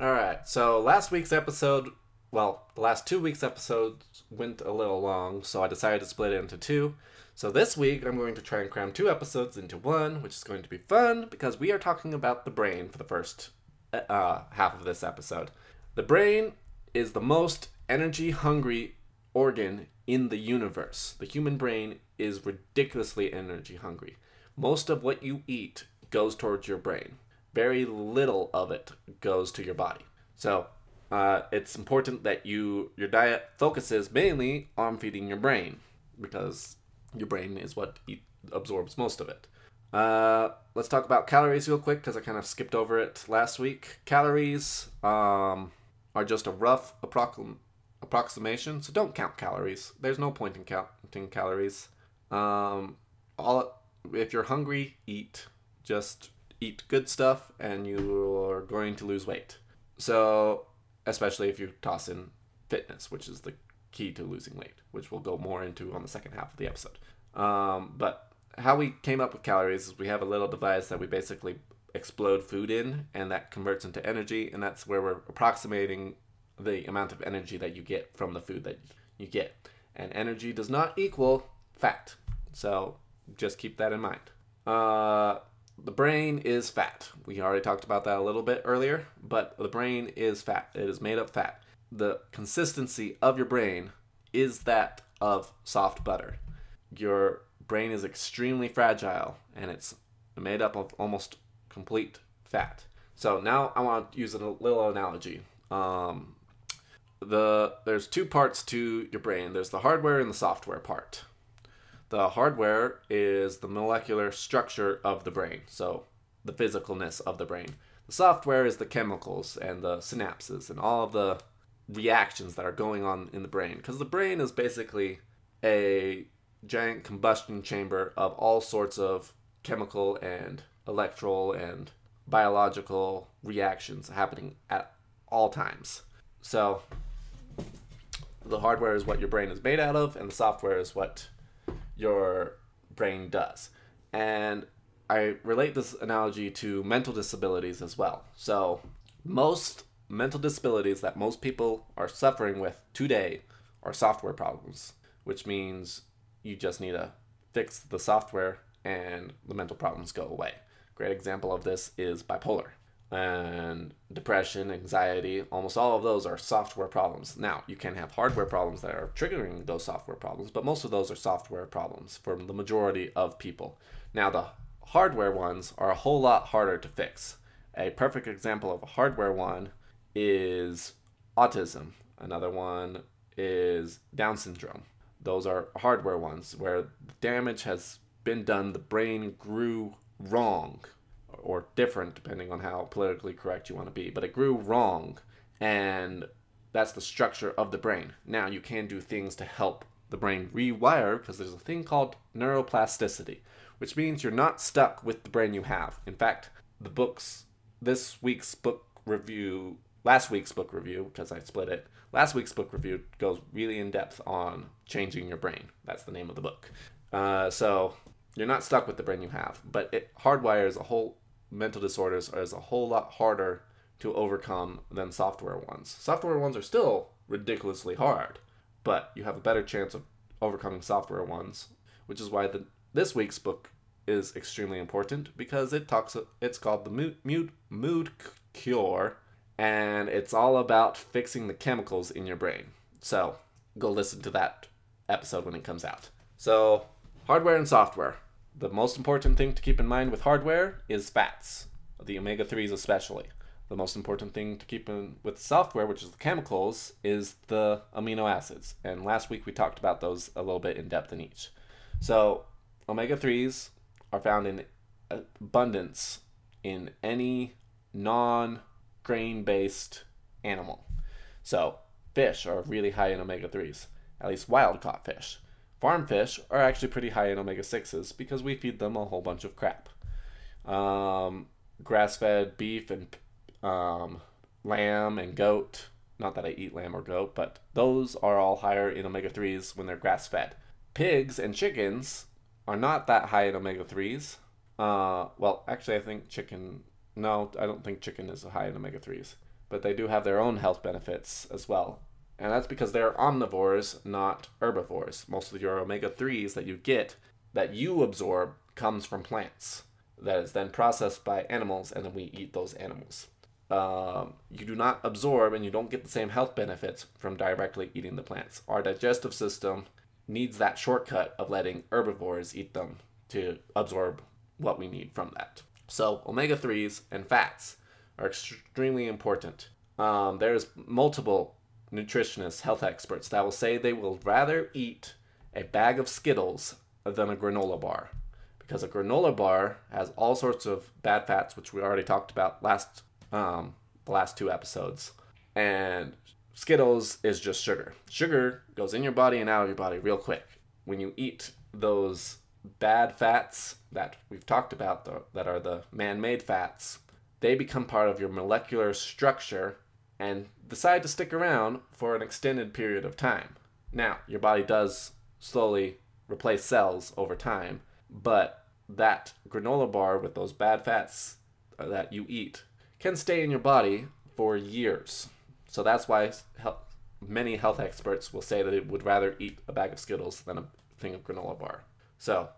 All right. So last week's episode, well, the last two weeks' episodes went a little long, so I decided to split it into two. So this week, I'm going to try and cram two episodes into one, which is going to be fun because we are talking about the brain for the first uh, half of this episode. The brain is the most energy hungry organ in the universe. The human brain is ridiculously energy hungry. Most of what you eat goes towards your brain very little of it goes to your body. So uh, it's important that you your diet focuses mainly on feeding your brain because your brain is what eat, absorbs most of it. Uh, let's talk about calories real quick because I kind of skipped over it last week. Calories um, are just a rough approxim- approximation, so don't count calories. There's no point in counting calories. Um, all if you're hungry, eat. Just eat good stuff and you are going to lose weight. So, especially if you toss in fitness, which is the key to losing weight, which we'll go more into on the second half of the episode. Um, but how we came up with calories is we have a little device that we basically explode food in, and that converts into energy, and that's where we're approximating the amount of energy that you get from the food that you get. And energy does not equal fat. So just keep that in mind. Uh, the brain is fat. We already talked about that a little bit earlier, but the brain is fat. It is made of fat. The consistency of your brain is that of soft butter. Your brain is extremely fragile and it's made up of almost complete fat. So now I want to use a little analogy. Um, the there's two parts to your brain. There's the hardware and the software part. The hardware is the molecular structure of the brain, so the physicalness of the brain. The software is the chemicals and the synapses and all of the reactions that are going on in the brain. Because the brain is basically a giant combustion chamber of all sorts of chemical and electrical and biological reactions happening at all times. So, the hardware is what your brain is made out of, and the software is what your brain does. And I relate this analogy to mental disabilities as well. So, most mental disabilities that most people are suffering with today are software problems, which means you just need to fix the software and the mental problems go away. Great example of this is bipolar and depression, anxiety, almost all of those are software problems. Now, you can have hardware problems that are triggering those software problems, but most of those are software problems for the majority of people. Now, the hardware ones are a whole lot harder to fix. A perfect example of a hardware one is autism. Another one is Down syndrome. Those are hardware ones where damage has been done, the brain grew wrong or different depending on how politically correct you want to be, but it grew wrong and that's the structure of the brain. Now you can do things to help the brain rewire because there's a thing called neuroplasticity, which means you're not stuck with the brain you have. In fact, the books this week's book review, last week's book review because I split it. Last week's book review goes really in depth on changing your brain. That's the name of the book. Uh, so you're not stuck with the brain you have, but it hardwires a whole mental disorders is a whole lot harder to overcome than software ones. Software ones are still ridiculously hard, but you have a better chance of overcoming software ones, which is why the this week's book is extremely important because it talks it's called the mood mood, mood cure and it's all about fixing the chemicals in your brain. So, go listen to that episode when it comes out. So, hardware and software the most important thing to keep in mind with hardware is fats, the omega 3s especially. The most important thing to keep in with software, which is the chemicals, is the amino acids. And last week we talked about those a little bit in depth in each. So, omega 3s are found in abundance in any non grain based animal. So, fish are really high in omega 3s, at least wild caught fish. Farm fish are actually pretty high in omega 6s because we feed them a whole bunch of crap. Um, Grass fed beef and um, lamb and goat. Not that I eat lamb or goat, but those are all higher in omega 3s when they're grass fed. Pigs and chickens are not that high in omega 3s. Uh, well, actually, I think chicken. No, I don't think chicken is high in omega 3s. But they do have their own health benefits as well. And that's because they're omnivores, not herbivores. Most of your omega 3s that you get, that you absorb, comes from plants. That is then processed by animals, and then we eat those animals. Um, you do not absorb and you don't get the same health benefits from directly eating the plants. Our digestive system needs that shortcut of letting herbivores eat them to absorb what we need from that. So, omega 3s and fats are extremely important. Um, there's multiple nutritionists, health experts that will say they will rather eat a bag of Skittles than a granola bar because a granola bar has all sorts of bad fats, which we already talked about last um, the last two episodes, and Skittles is just sugar. Sugar goes in your body and out of your body real quick. When you eat those bad fats that we've talked about, the, that are the man-made fats, they become part of your molecular structure and decide to stick around for an extended period of time. Now, your body does slowly replace cells over time, but that granola bar with those bad fats uh, that you eat can stay in your body for years. So that's why many health experts will say that it would rather eat a bag of Skittles than a thing of granola bar. So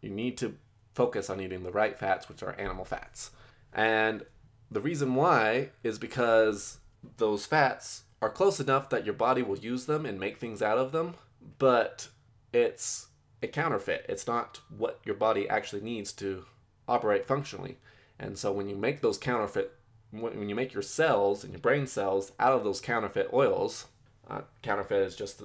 you need to focus on eating the right fats, which are animal fats. And the reason why is because those fats are close enough that your body will use them and make things out of them, but it's a counterfeit. It's not what your body actually needs to operate functionally. And so when you make those counterfeit, when you make your cells and your brain cells out of those counterfeit oils, uh, counterfeit is just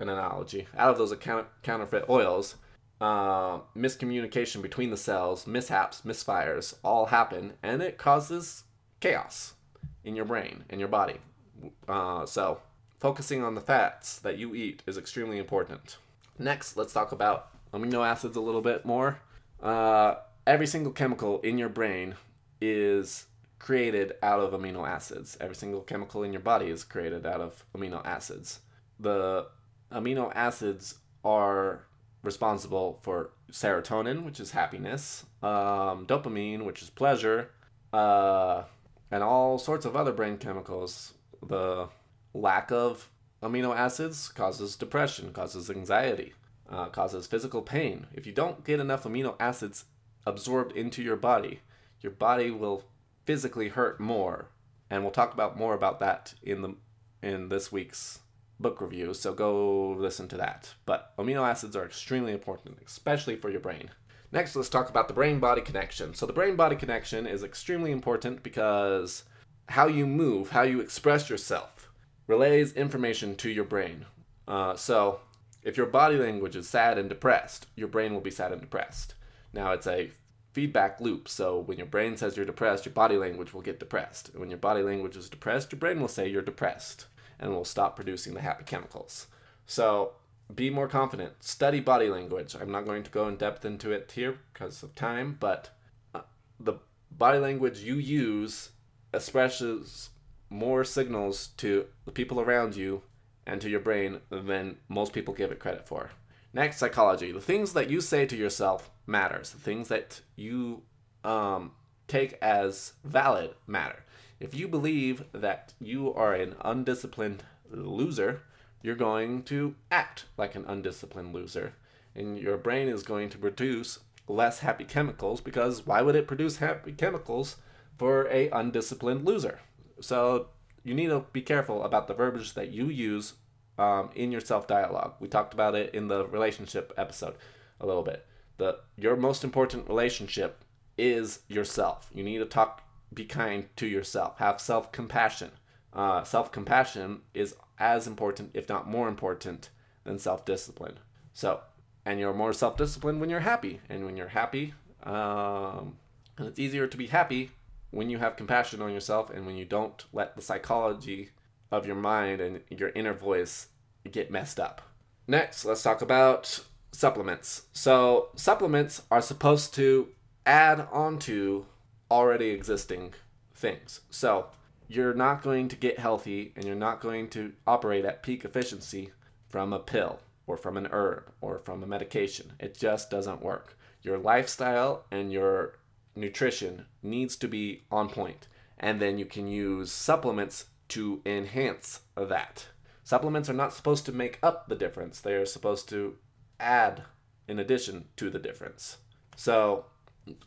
an analogy, out of those counterfeit oils, uh, miscommunication between the cells, mishaps, misfires all happen, and it causes chaos in your brain and your body. Uh, so, focusing on the fats that you eat is extremely important. Next, let's talk about amino acids a little bit more. Uh, every single chemical in your brain is created out of amino acids. Every single chemical in your body is created out of amino acids. The amino acids are responsible for serotonin, which is happiness, um, dopamine, which is pleasure, uh, and all sorts of other brain chemicals. The lack of amino acids causes depression, causes anxiety, uh, causes physical pain. If you don't get enough amino acids absorbed into your body, your body will physically hurt more. And we'll talk about more about that in the in this week's book review, so go listen to that. But amino acids are extremely important, especially for your brain. Next, let's talk about the brain body connection. So, the brain body connection is extremely important because how you move, how you express yourself, relays information to your brain. Uh, so, if your body language is sad and depressed, your brain will be sad and depressed. Now, it's a feedback loop. So, when your brain says you're depressed, your body language will get depressed. And when your body language is depressed, your brain will say you're depressed and will stop producing the happy chemicals. So, be more confident. Study body language. I'm not going to go in depth into it here because of time, but uh, the body language you use expresses more signals to the people around you and to your brain than most people give it credit for. Next, psychology. The things that you say to yourself matters. The things that you um, take as valid matter. If you believe that you are an undisciplined loser, you're going to act like an undisciplined loser. And your brain is going to produce less happy chemicals because why would it produce happy chemicals for a undisciplined loser? So you need to be careful about the verbiage that you use um, in your self dialogue. We talked about it in the relationship episode a little bit. The your most important relationship is yourself. You need to talk, be kind to yourself, have self compassion. Uh, self compassion is as important, if not more important, than self discipline. So, and you're more self disciplined when you're happy, and when you're happy, um, and it's easier to be happy when you have compassion on yourself and when you don't let the psychology of your mind and your inner voice get messed up. Next, let's talk about supplements. So, supplements are supposed to add on to already existing things. So, you're not going to get healthy and you're not going to operate at peak efficiency from a pill or from an herb or from a medication. It just doesn't work. Your lifestyle and your nutrition needs to be on point, and then you can use supplements to enhance that. Supplements are not supposed to make up the difference, they are supposed to add in addition to the difference. So,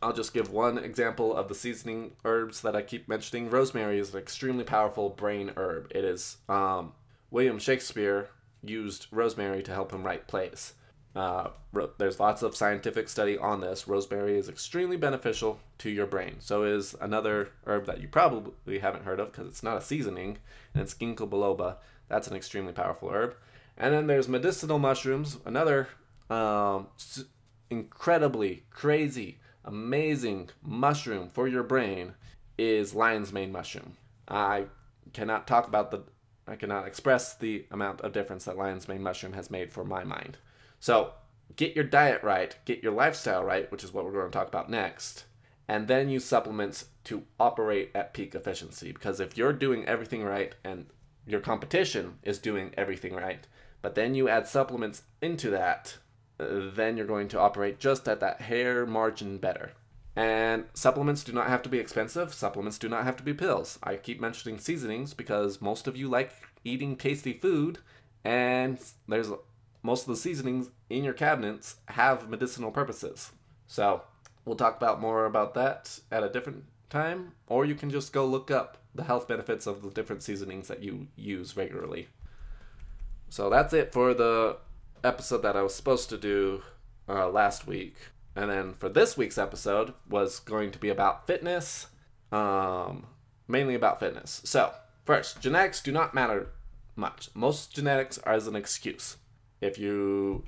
I'll just give one example of the seasoning herbs that I keep mentioning. Rosemary is an extremely powerful brain herb. It is um, William Shakespeare used rosemary to help him write plays. Uh, ro- there's lots of scientific study on this. Rosemary is extremely beneficial to your brain. So is another herb that you probably haven't heard of because it's not a seasoning, and it's ginkgo biloba. That's an extremely powerful herb. And then there's medicinal mushrooms, another um, incredibly crazy, amazing mushroom for your brain is lion's mane mushroom. I cannot talk about the I cannot express the amount of difference that lion's mane mushroom has made for my mind. So, get your diet right, get your lifestyle right, which is what we're going to talk about next, and then use supplements to operate at peak efficiency. Because if you're doing everything right and your competition is doing everything right, but then you add supplements into that, then you're going to operate just at that hair margin better. And supplements do not have to be expensive. Supplements do not have to be pills. I keep mentioning seasonings because most of you like eating tasty food, and there's most of the seasonings in your cabinets have medicinal purposes. So, we'll talk about more about that at a different time, or you can just go look up the health benefits of the different seasonings that you use regularly. So, that's it for the episode that I was supposed to do uh, last week. And then for this week's episode was going to be about fitness, um, mainly about fitness. So, first, genetics do not matter much. Most genetics are as an excuse. If you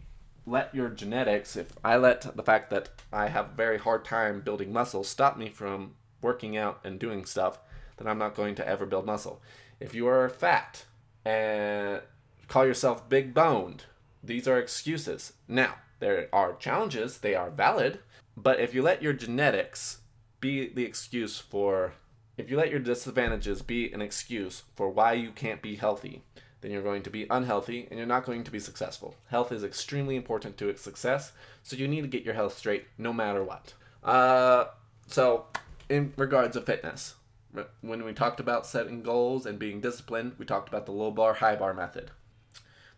let your genetics, if I let the fact that I have a very hard time building muscle stop me from working out and doing stuff, then I'm not going to ever build muscle. If you are fat and call yourself big boned, these are excuses. Now, there are challenges, they are valid, but if you let your genetics be the excuse for, if you let your disadvantages be an excuse for why you can't be healthy, then you're going to be unhealthy and you're not going to be successful. Health is extremely important to its success, so you need to get your health straight no matter what. Uh, so, in regards of fitness, when we talked about setting goals and being disciplined, we talked about the low bar, high bar method.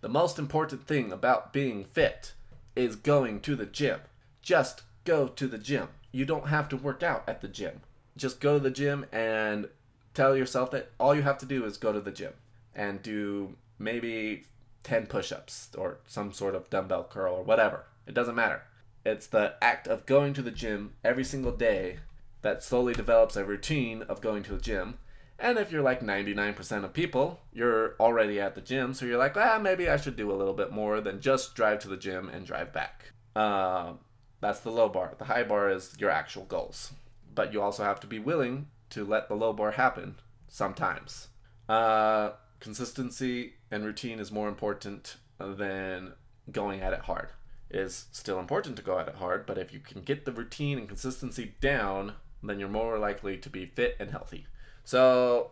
The most important thing about being fit is going to the gym. Just go to the gym. You don't have to work out at the gym. Just go to the gym and tell yourself that all you have to do is go to the gym and do maybe 10 push ups or some sort of dumbbell curl or whatever. It doesn't matter. It's the act of going to the gym every single day that slowly develops a routine of going to the gym. And if you're like 99% of people, you're already at the gym, so you're like, ah, maybe I should do a little bit more than just drive to the gym and drive back. Uh, that's the low bar. The high bar is your actual goals. But you also have to be willing to let the low bar happen sometimes. Uh, consistency and routine is more important than going at it hard. It is still important to go at it hard, but if you can get the routine and consistency down, then you're more likely to be fit and healthy. So,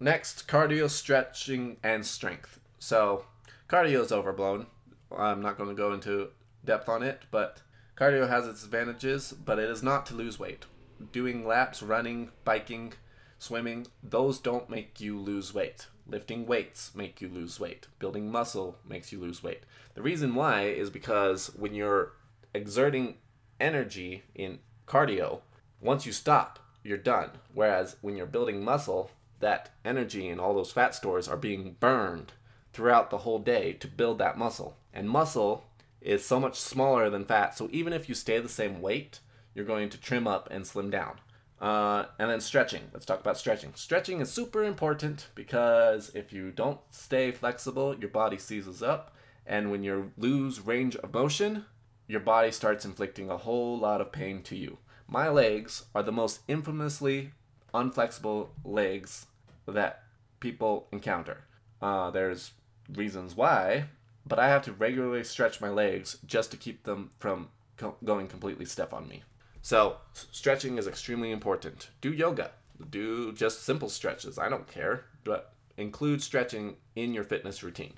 next, cardio, stretching, and strength. So, cardio is overblown. I'm not going to go into depth on it, but cardio has its advantages, but it is not to lose weight. Doing laps, running, biking, swimming, those don't make you lose weight. Lifting weights make you lose weight. Building muscle makes you lose weight. The reason why is because when you're exerting energy in cardio, once you stop, you're done. Whereas when you're building muscle, that energy and all those fat stores are being burned throughout the whole day to build that muscle. And muscle is so much smaller than fat, so even if you stay the same weight, you're going to trim up and slim down. Uh, and then stretching. Let's talk about stretching. Stretching is super important because if you don't stay flexible, your body seizes up. And when you lose range of motion, your body starts inflicting a whole lot of pain to you. My legs are the most infamously unflexible legs that people encounter. Uh, there's reasons why, but I have to regularly stretch my legs just to keep them from co- going completely stiff on me. So, stretching is extremely important. Do yoga. Do just simple stretches. I don't care, but include stretching in your fitness routine.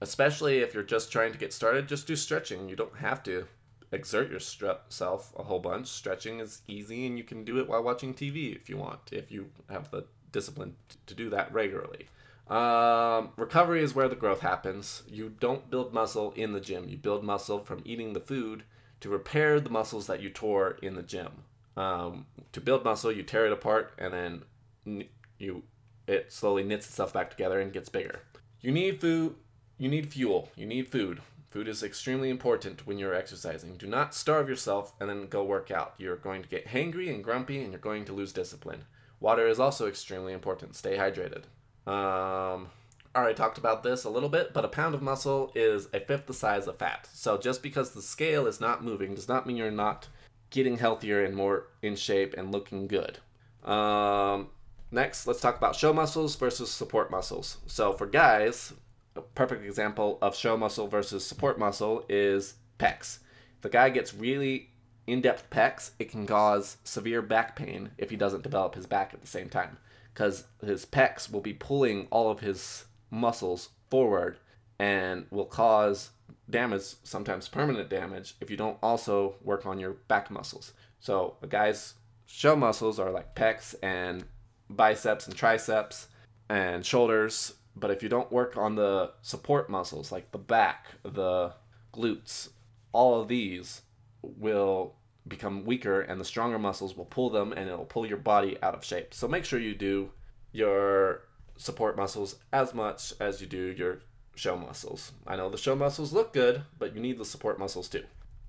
Especially if you're just trying to get started, just do stretching. You don't have to exert yourself a whole bunch. Stretching is easy and you can do it while watching TV if you want, if you have the discipline to do that regularly. Um, recovery is where the growth happens. You don't build muscle in the gym. You build muscle from eating the food to repair the muscles that you tore in the gym. Um, to build muscle, you tear it apart and then you it slowly knits itself back together and gets bigger. You need food. You need fuel. You need food. Food is extremely important when you're exercising. Do not starve yourself and then go work out. You're going to get hangry and grumpy and you're going to lose discipline. Water is also extremely important. Stay hydrated. Um, already talked about this a little bit, but a pound of muscle is a fifth the size of fat. So just because the scale is not moving does not mean you're not getting healthier and more in shape and looking good. Um, next, let's talk about show muscles versus support muscles. So for guys, a perfect example of show muscle versus support muscle is pecs. If the guy gets really in-depth pecs, it can cause severe back pain if he doesn't develop his back at the same time because his pecs will be pulling all of his muscles forward and will cause damage, sometimes permanent damage, if you don't also work on your back muscles. So, a guy's show muscles are like pecs and biceps and triceps and shoulders, but if you don't work on the support muscles like the back, the glutes, all of these will become weaker and the stronger muscles will pull them and it'll pull your body out of shape. So make sure you do your support muscles as much as you do your show muscles. I know the show muscles look good, but you need the support muscles too.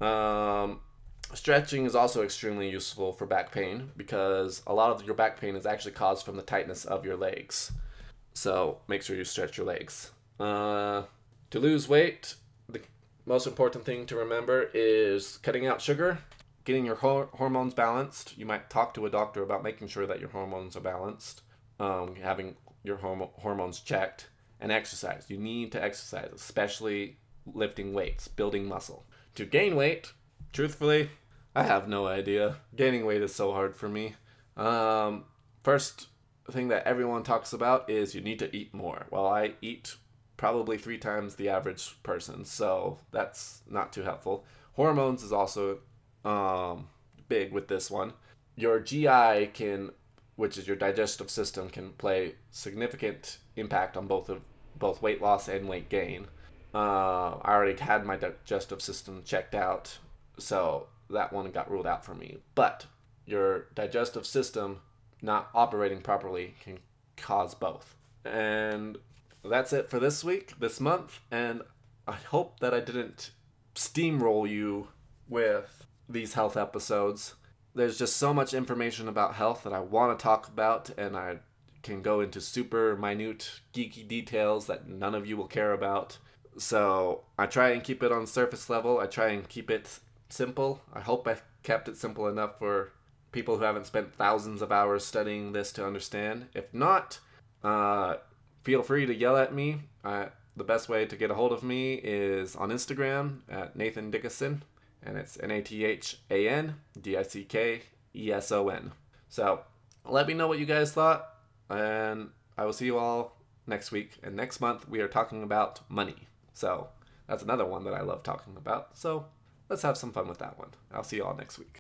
Um, stretching is also extremely useful for back pain because a lot of your back pain is actually caused from the tightness of your legs. So make sure you stretch your legs. Uh, to lose weight, the most important thing to remember is cutting out sugar getting your hormones balanced. You might talk to a doctor about making sure that your hormones are balanced, um, having your horm- hormones checked, and exercise. You need to exercise, especially lifting weights, building muscle. To gain weight, truthfully, I have no idea. Gaining weight is so hard for me. Um, first thing that everyone talks about is you need to eat more. Well, I eat probably three times the average person, so that's not too helpful. Hormones is also um, big with this one. Your GI can, which is your digestive system, can play significant impact on both of both weight loss and weight gain. Uh, I already had my digestive system checked out, so that one got ruled out for me. But your digestive system not operating properly can cause both. And that's it for this week, this month, and I hope that I didn't steamroll you with these health episodes. There's just so much information about health that I want to talk about, and I can go into super minute, geeky details that none of you will care about. So I try and keep it on surface level. I try and keep it simple. I hope I kept it simple enough for people who haven't spent thousands of hours studying this to understand. If not, uh, feel free to yell at me. The best way to get a hold of me is on Instagram at Nathan Dickeson and it's N A T H A N D I C K E S O N. So let me know what you guys thought, and I will see you all next week. And next month, we are talking about money. So that's another one that I love talking about. So let's have some fun with that one. I'll see you all next week.